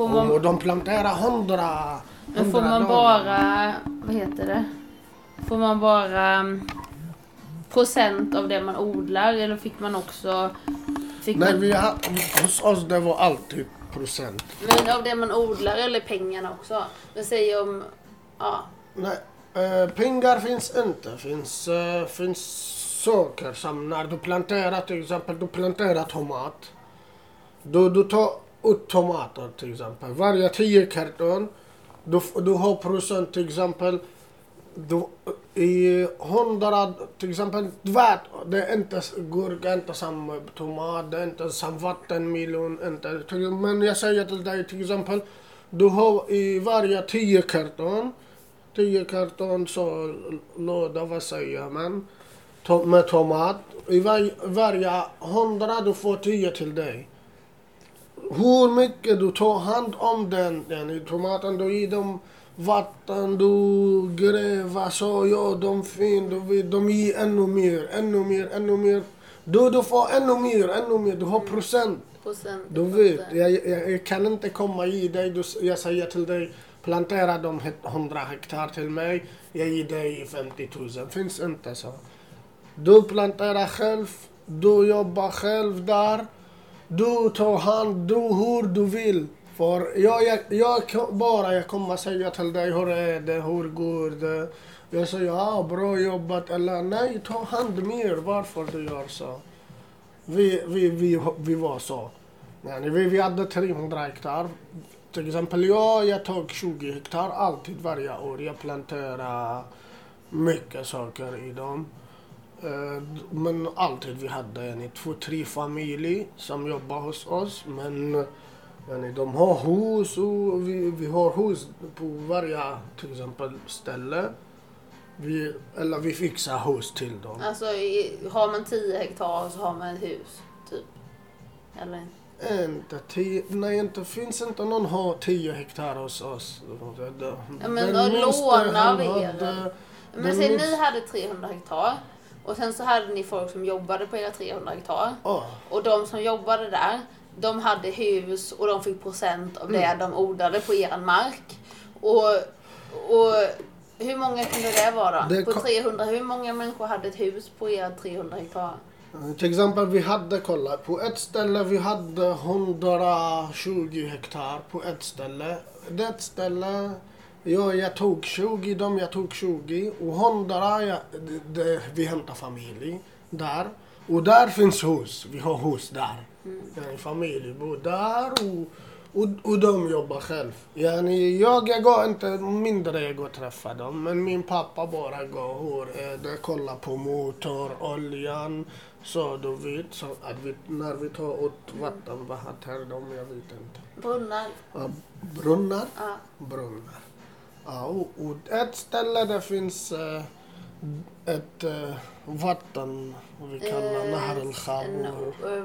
Får man, Och de planterar hundra, men får man bara, vad heter det? Får man bara mm, procent av det man odlar eller fick man också... Fick Nej, man, vi har, hos oss det var alltid procent. men av det man odlar eller pengarna också? Men säg om... Ja, Nej, eh, pengar finns inte. Finns, eh, finns saker som när du planterar till exempel, du planterar tomat. Du, du tar ut tomater till exempel. Varje 10 karton, du, du har procent till exempel. Du, I hundra, till exempel, du vet, det är inte gurka, inte som tomat, det är inte som vattenmelon, inte. till- Men jag säger till dig till exempel, du har i varje 10 karton 10 karton så låda, vad säger man, to- med tomat. I var, varje hundra du får 10 till dig. Hur mycket du tar hand om den, den i tomaten, du ger dem vatten, du gräver så gör de fint, du vet, de ger ännu mer, ännu mer, ännu mer. Du, du får ännu mer, ännu mer, du har procent. procent. Du vet, jag, jag, jag kan inte komma i dig. Du, jag säger till dig, plantera de he- 100 hektar till mig. Jag ger dig 50 000. Finns inte så. Du planterar själv, du jobbar själv där. Du tar hand, du hur du vill. För jag, jag, jag bara jag kommer säga till dig hur är det, hur går det. Jag säger ja, bra jobbat eller nej, ta hand mer. Varför du gör så? Vi, vi, vi, vi var så. Yani vi, vi hade 300 hektar. Till exempel jag, jag tog 20 hektar alltid varje år. Jag planterade mycket saker i dem. Eh, Men alltid vi hade en, två, tre familjer som jobbar hos oss. Men yani, de har hus och vi, vi har hus på varje till exempel ställe. Vi, eller vi fixar hus till dem. Alltså har man 10 hektar så har man ett hus, typ. Eller? Inte tio, nej inte finns inte någon har 10 hektar hos oss. Ja, men lånar vi er. Men säg minst- ni hade 300 hektar och sen så hade ni folk som jobbade på era 300 hektar. Ja, Och de som jobbade där, de hade hus och de fick procent av det Mm. de odlade på er mark. Och, och hur många kunde det vara? Det på kan- 300, hur många människor hade ett hus på era 300 hektar? Till exempel vi hade, kolla, på ett ställe vi hade 120 hektar på ett ställe. Det ställe, ja, jag tog 20, de jag tog 20 och 100, ja, det, det, vi hämtar familj där. Och där finns hus, vi har hus där. Yani, familj bor där och, och, och de jobbar själv. Yani, jag, jag går inte mindre jag går och träffar dem, men min pappa bara går är det, kollar på motor, oljan. Så du vet, så att vi, när vi tar ut vatten, vad heter de? Jag vet inte. Brunnar? Ja, brunnar? Ja. Brunnar. Ja, och, ett ställe där finns eh, ett eh, vatten, vi kallar Eh, Nahr al-Khamr. eh,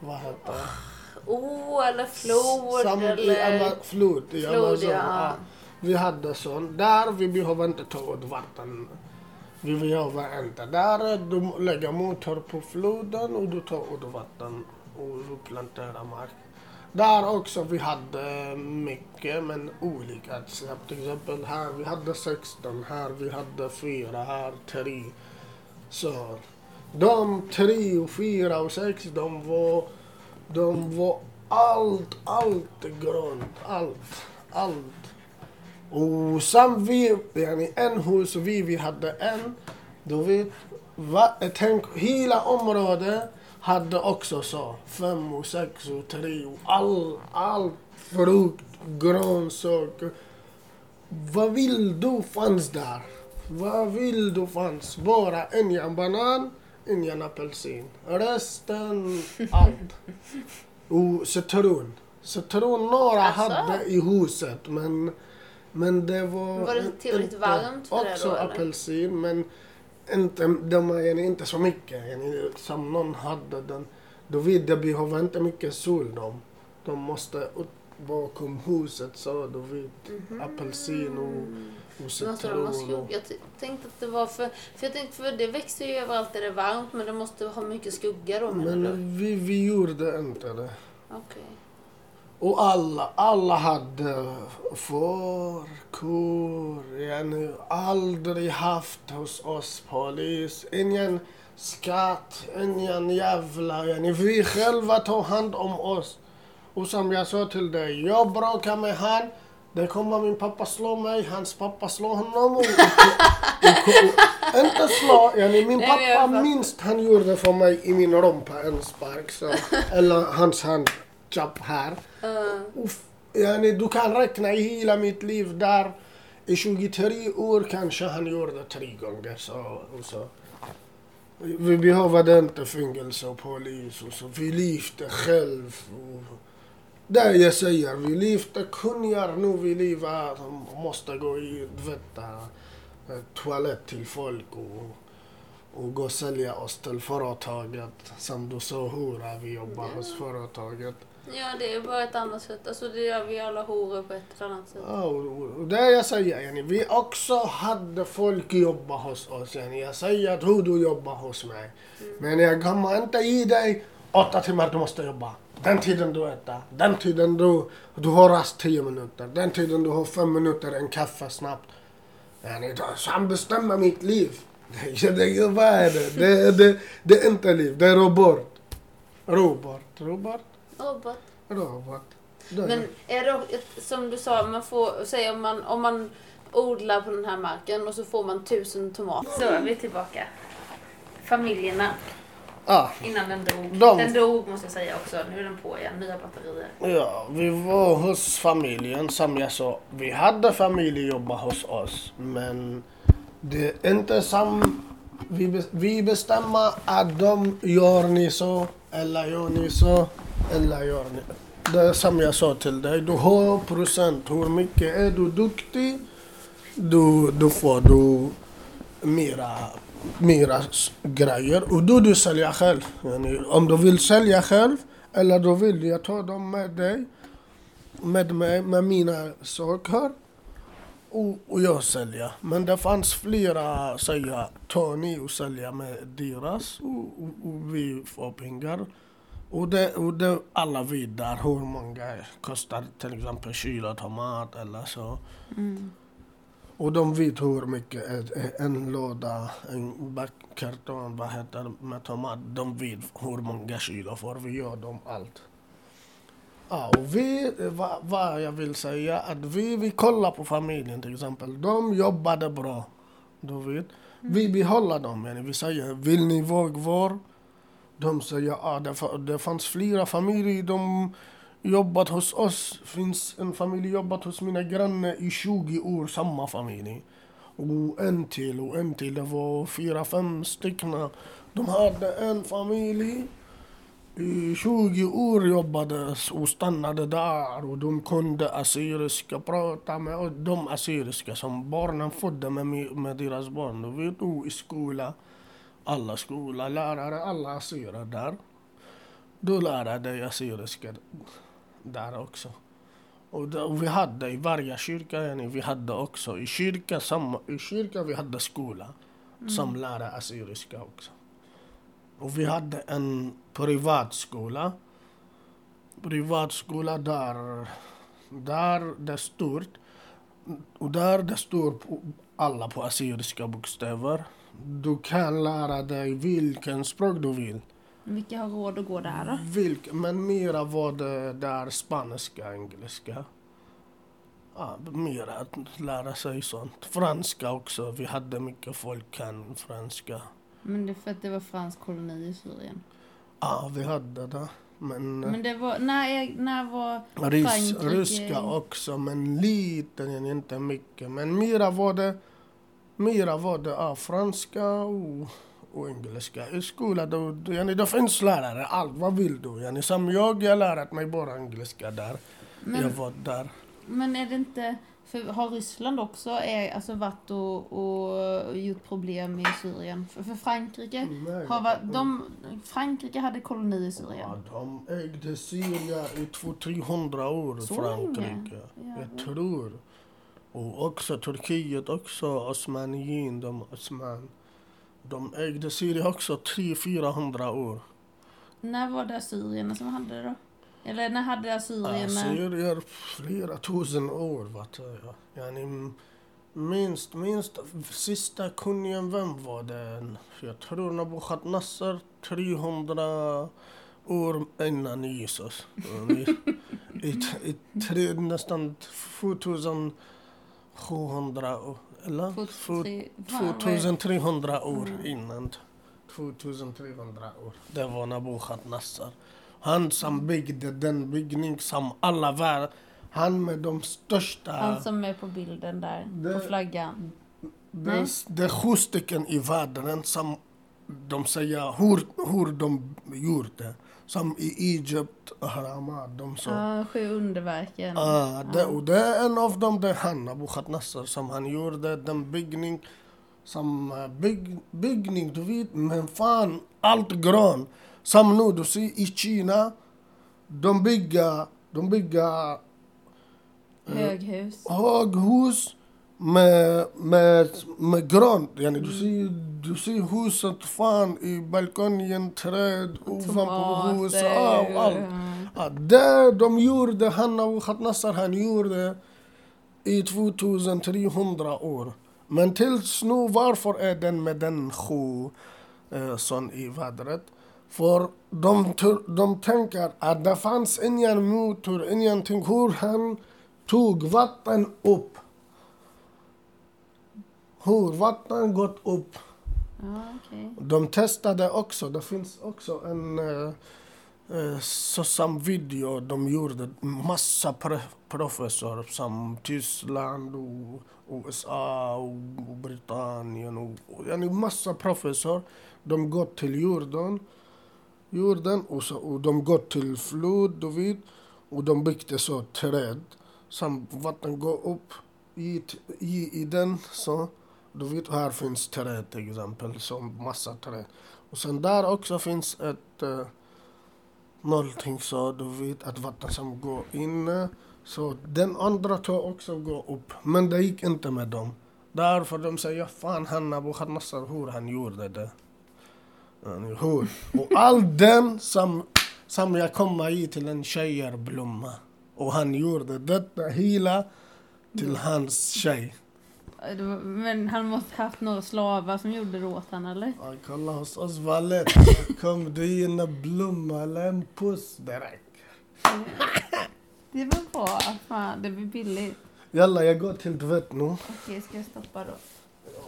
Vad heter det? Å eller flod Som i eller... Ama- flod i Flod, Amazon. ja. Ja. Vi hade sån. Där vi behöver inte ta ut vatten. Vi behöver inte. Där du lägger motor på floden och du tar ut vatten och du planterar mark. Där också vi hade eh, mycket men olika. Till exempel här vi hade 16, här vi hade 4, här 3. Så de 3 och 4 och 6 de var, de var allt, allt grönt. Allt, allt. Och sen vi, yani en hus, vi, vi hade en. Du vet, va, tänk, hela området hade också så. Fem och sex och tre och all, all frukt, grönsaker. Vad vill du fanns där? Vad vill du fanns? Bara en banan, en apelsin. Resten, allt. Och citron. Citron några Asså? hade i huset men, men det var... Var det tillräckligt varmt för det Också då, eller? apelsin men inte, de är inte så mycket. Som någon hade den. Du vet, det behöver inte mycket sol de. De måste ut bakom huset så du vet. Mhm. Apelsin och, och de citron. Och, Jag t- tänkte att det var för... För jag tänkte, för det växer ju överallt där det är varmt, men det måste ha mycket skugga då menar du? men vi, vi gjorde inte det. Okej. Och alla, alla hade får, kor. Yani aldrig haft hos oss polis. Ingen skatt, ingen jävla... Yani vi själva tar hand om oss. Och som jag sa till dig, jag bråkar med han. Det kommer min pappa slå mig, hans pappa slår honom. Och, och, och, inte slå, yani min pappa minst han gjorde för mig i min rumpa en spark. Så, eller hans hand, chop här. Uh, yani, du kan räkna i hela mitt liv där. I 23 år kanske han gjorde tre gånger. Så, och så. Vi behövde inte fängelse och polis. Och så. Vi levde själv. Och det jag säger, vi levde kungar nu vi lever. Måste gå i tvätta eh, toalett till folk och, och gå och sälja oss till företaget. Som du sa, hora, vi jobbar hos företaget. Ja, det är bara ett annat sätt. Alltså det gör vi alla horor på ett annat sätt. Ja, och, och, det jag säger, yani, vi också hade folk jobba hos oss. Yani, jag säger att hur du jobbar hos mig. Men jag kommer inte ge dig åtta timmar du måste jobba. Den tiden du äter, den tiden du, du har rast tio minuter, den tiden du har fem minuter, en kaffe snabbt. Yani, så han bestämmer mitt liv. Det, vad är det? Det, det? det är inte liv, det är robot. Robot, robot, Robot. robot. Är Men är det som du sa, man får, säg om man, om man odlar på den här marken och så får man tusen tomater. Så är vi tillbaka. Familjerna Ja. innan den dog. De- Den dog måste jag säga också. Nu är den på igen. Nya batterier. Ja, vi var hos familjen som jag sa. Vi hade familj jobba hos oss. Men det är inte som... Vi, vi bestämmer att de gör ni så, eller gör ni så, eller gör ni... Det är som jag sa till dig. Du har procent. Hur mycket är du duktig, då, du får du mera, mera grejer. Och då du säljer själv. Yani, om du vill sälja själv, eller du vill jag ta dem med dig, med, mig, med mina saker. Och, och jag säljer. Men det fanns flera säga ta och sälja med deras och, och, och vi får pengar. Och det, och det alla vet där hur många kostar till exempel kilo tomat eller så. Och de vet hur mycket en låda, en backkarton, vad heter med tomat. De vet hur många kilo för vi gör dem allt. Ja, och vi, vad, vad jag vill säga, att vi, vi kollar på familjen till exempel. De jobbade bra. Du vet. Vi behåller dem. Vi säger, vill ni vara kvar? De säger, ja ah, det, det fanns flera familjer. De jobbat hos oss. finns en familj jobbat hos mina grannar i 20 år, samma familj. Och en till och en till. Det var fyra, fem stycken. De hade en familj. I 20 år jobbades och stannade där och de kunde assyriska, prata med de assyriska som barnen födde med, med deras barn. Du vet, och i skola, alla skola, lärare, alla assyrier där. Du lärde dig assyriska där också. Och och vi hade i varje kyrka, vi hade också i kyrka, samma, i kyrka vi hade skola som lärde assyriska också. Och vi hade en privatskola. Privatskola där, där det stod, och där det på, alla på assyriska bokstäver. Du kan lära dig vilken språk du vill. Vilka har råd att gå där då? Vilk, men mera var det där spanska, engelska. Ja, mera att lära sig sånt. Franska också. Vi hade mycket folk kan franska. Men det är för att det var fransk koloni i Syrien. Ja, vi hade det. Men, Men det var, när, är, när var rys, Frankrike- ryska också, men lite, inte mycket. Men mera var det, mera var det ja, franska och, och engelska. I skolan, då, yani, det finns lärare, allt. Vad vill du? Yani, som jag, jag lärt mig bara engelska där. jag men, var där. men är det inte, för har Ryssland också är, alltså varit och, och gjort problem i Syrien? För, för Frankrike Nej. har varit, de, Frankrike hade koloni i Syrien. Ja, de ägde Syrien i 200-300 år, Så Frankrike. länge? Ja. Jag tror. Och också Turkiet också, Osmanien, de Osman. De ägde Syrien också 300-400 år. När var det assyrierna som hade det då? Eller när hade assyrierna... Assyrier flera tusen år vet jag. Yani, minst, minst sista kungen, vem var det? Jag tror Nabukadnessar 300 år innan Jesus. I, i, tre, nästan 2700 år. Eller? Två- tre- fan, vad är det? 2300 år Mm. innan. 2300 år. Det var Nabukadnessar. Han som byggde den byggning som alla var. Han med de största... Han som är på bilden där, på Det- flaggan. det, Nej. det är sju stycken i världen som de säger hur, hur de gjorde. Som i Egypt, Ahramat, de så. Ja, sju underverken. Ah, det, och det är en av dem, det är han, Nabukadnessar, som han gjorde den byggning som eh, bygg, byggning, du vet, men fan, allt gran. Som nu, du ser i Kina, de bygger, de bygger eh, Höghus. höghus med, med, med gran. Yani du, ser, du ser huset fan i balkongen, träd, ovanpå huset, ah, och allt. Ja, det de gjorde, han Nabukadnessar, han gjorde i 2300 år. Men tills nu, varför är den med den sju eh, sån i vädret? För de, de tänker att det fanns ingen motor, ingenting. Hur han tog vatten upp. Hur vatten gått upp. Ja, okej. De testade också, det finns också en uh, Eh, så som video de gjorde. Massa professorer som Tyskland och USA och, Britannien och, och massa professorer. De gått till jorden, jorden och, så, och de gått till flod, du vet. Och de byggde så träd som vatten går upp i, i, i den så. Du vet, här finns träd till exempel, som massa träd. Och sen där också finns ett uh, någonting så du vet att vatten som går in. Så den andra tog också gå upp. Men det gick inte med dem. Därför de säger fan han Nabukadnessar hur han gjorde det. Hur? Och all den som, som jag kommer i till en tjejerblomma. Och han gjorde detta hela till hans tjej. Var- Men han måste haft några slavar som gjorde det åt han eller? Ja, kolla hos oss var lätt. Kom du in en blomma eller en puss, det räcker. Det var bra. Fan, det blir billigt. Jalla, jag går till tvätt nu. Okej, ska jag stoppa då? Ja,